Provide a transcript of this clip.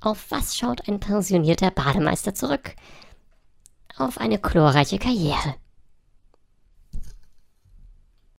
Auf was schaut ein pensionierter Bademeister zurück? Auf eine chlorreiche Karriere.